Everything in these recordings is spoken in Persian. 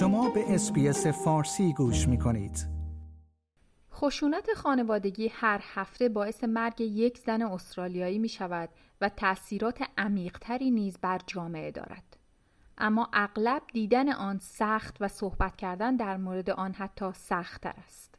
شما به اسپیس فارسی گوش می کنید. خشونت خانوادگی هر هفته باعث مرگ یک زن استرالیایی می شود و تأثیرات عمیقتری نیز بر جامعه دارد. اما اغلب دیدن آن سخت و صحبت کردن در مورد آن حتی سختتر است.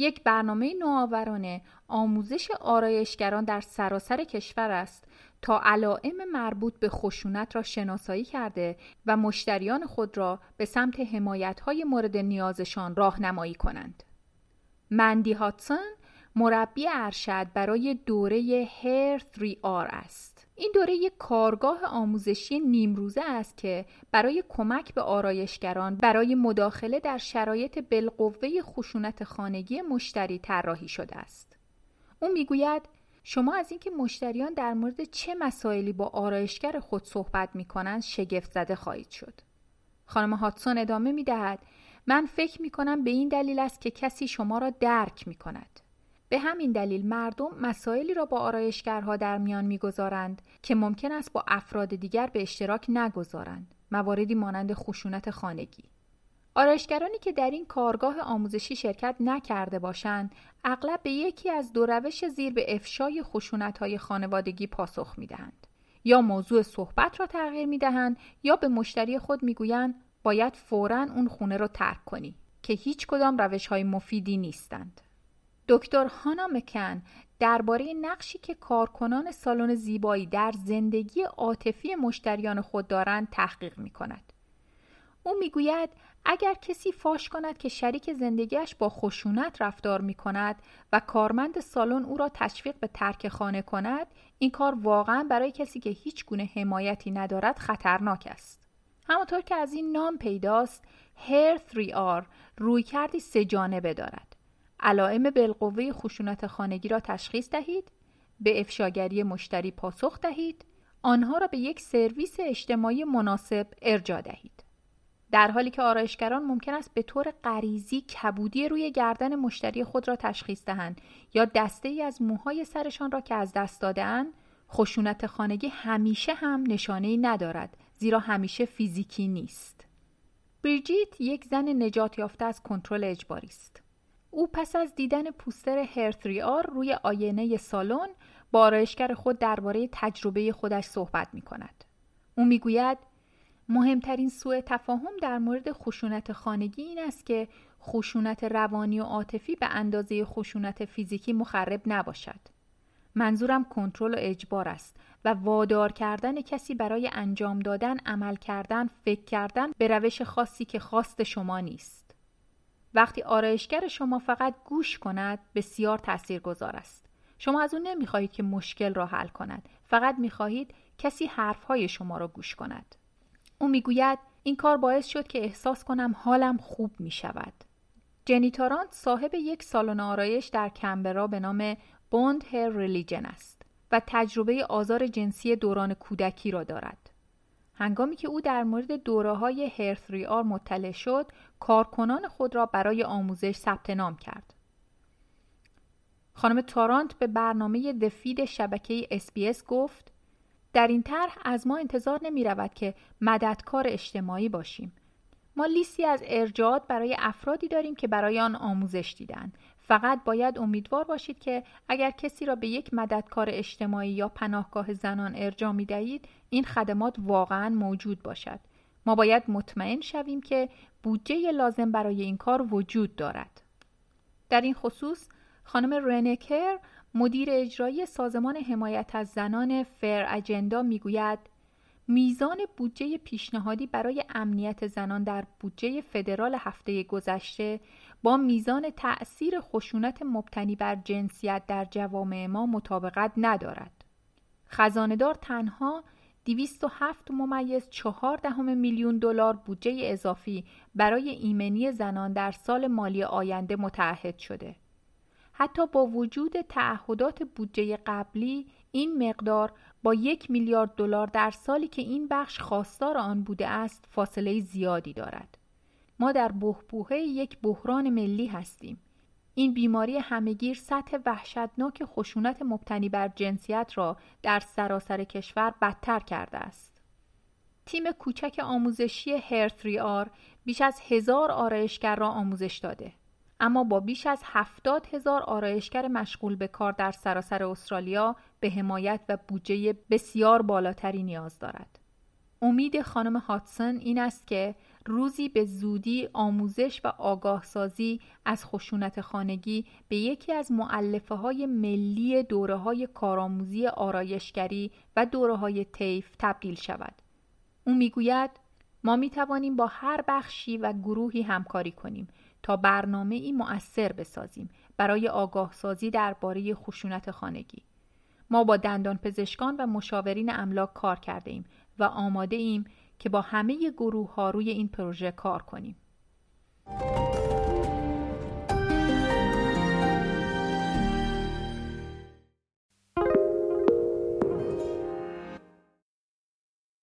یک برنامه نوآورانه آموزش آرایشگران در سراسر کشور است تا علائم مربوط به خشونت را شناسایی کرده و مشتریان خود را به سمت حمایت‌های مورد نیازشان راهنمایی کنند. مندی هاتسون مربی ارشد برای دوره هر 3R است. این دوره یک کارگاه آموزشی نیمروزه است که برای کمک به آرایشگران برای مداخله در شرایط بالقوه خشونت خانگی مشتری طراحی شده است. او می‌گوید شما از اینکه مشتریان در مورد چه مسائلی با آرایشگر خود صحبت می کنند شگفت زده خواهید شد. خانم هاتسون ادامه می دهد من فکر می کنم به این دلیل است که کسی شما را درک می کند. به همین دلیل مردم مسائلی را با آرایشگرها در میان می‌گذارند که ممکن است با افراد دیگر به اشتراک نگذارند مواردی مانند خشونت خانگی. آرایشگرانی که در این کارگاه آموزشی شرکت نکرده باشند اغلب به یکی از دو روش زیر به افشای های خانوادگی پاسخ می‌دهند. یا موضوع صحبت را تغییر می‌دهند یا به مشتری خود می‌گویند باید فورا اون خونه را ترک کنی که هیچ کدام روش های مفیدی نیستند. دکتر هانا مکن درباره نقشی که کارکنان سالن زیبایی در زندگی عاطفی مشتریان خود دارند تحقیق می کند. او می‌گوید اگر کسی فاش کند که شریک زندگیش با خشونت رفتار می کند و کارمند سالن او را تشویق به ترک خانه کند این کار واقعا برای کسی که هیچ گونه حمایتی ندارد خطرناک است. همانطور که از این نام پیداست هر 3R روی کردی سه جانبه دارد. علائم بالقوه خشونت خانگی را تشخیص دهید به افشاگری مشتری پاسخ دهید آنها را به یک سرویس اجتماعی مناسب ارجا دهید. در حالی که آرایشگران ممکن است به طور غریزی کبودی روی گردن مشتری خود را تشخیص دهند یا دسته ای از موهای سرشان را که از دست دادهاند خشونت خانگی همیشه هم نشانه ای ندارد زیرا همیشه فیزیکی نیست. بریجیت یک زن نجات یافته از کنترل اجباری است او پس از دیدن پوستر هر آر روی آینه سالن با آرایشگر خود درباره تجربه خودش صحبت می کند. او می‌گوید مهمترین سوء تفاهم در مورد خشونت خانگی این است که خشونت روانی و عاطفی به اندازه خشونت فیزیکی مخرب نباشد. منظورم کنترل و اجبار است و وادار کردن کسی برای انجام دادن عمل کردن فکر کردن به روش خاصی که خواست شما نیست. وقتی آرایشگر شما فقط گوش کند بسیار تاثیرگذار است شما از او نمی‌خواهید که مشکل را حل کند فقط می‌خواهید کسی حرفهای شما را گوش کند او می‌گوید این کار باعث شد که احساس کنم حالم خوب می شود. جنی تارانت صاحب یک سالن آرایش در کمبرا به نام Bond Hair Religion است و تجربه آزار جنسی دوران کودکی را دارد. هنگامی که او در مورد دوره های هرثری آر مطلع شد کارکنان خود را برای آموزش ثبت نام کرد. خانم تارانت به برنامه The Feed شبکه SBS گفت در این طرح از ما انتظار نمی رود که مددکار اجتماعی باشیم. ما لیستی از ارجاعات برای افرادی داریم که برای آن آموزش دیدن فقط باید امیدوار باشید که اگر کسی را به یک مددکار اجتماعی یا پناهگاه زنان ارجاع می دهید این خدمات واقعا موجود باشد. ما باید مطمئن شویم که بودجه لازم برای این کار وجود دارد. در این خصوص خانم رنکر مدیر اجرایی سازمان حمایت از زنان فر اجندا می‌گوید میزان بودجه پیشنهادی برای امنیت زنان در بودجه فدرال هفته گذشته با میزان تأثیر خشونت مبتنی بر جنسیت در جوامع ما مطابقت ندارد. خزاندار تنها 207 ممیز 4 دهم میلیون دلار بودجه اضافی برای ایمنی زنان در سال مالی آینده متعهد شده. حتی با وجود تعهدات بودجه قبلی این مقدار با یک میلیارد دلار در سالی که این بخش خواستار آن بوده است فاصله زیادی دارد. ما در بحبوحه یک بحران ملی هستیم. این بیماری همهگیر سطح وحشتناک خشونت مبتنی بر جنسیت را در سراسر کشور بدتر کرده است. تیم کوچک آموزشی هرتری آر بیش از هزار آرایشگر را آموزش داده. اما با بیش از هفتاد هزار آرایشگر مشغول به کار در سراسر استرالیا به حمایت و بودجه بسیار بالاتری نیاز دارد. امید خانم هاتسون این است که روزی به زودی آموزش و آگاه سازی از خشونت خانگی به یکی از معلفه های ملی دوره های کارآموزی آرایشگری و دوره های تیف تبدیل شود. او می‌گوید ما می توانیم با هر بخشی و گروهی همکاری کنیم تا برنامه ای مؤثر بسازیم برای آگاه سازی درباره خشونت خانگی. ما با دندان پزشکان و مشاورین املاک کار کرده ایم و آماده ایم که با همه گروه ها روی این پروژه کار کنیم.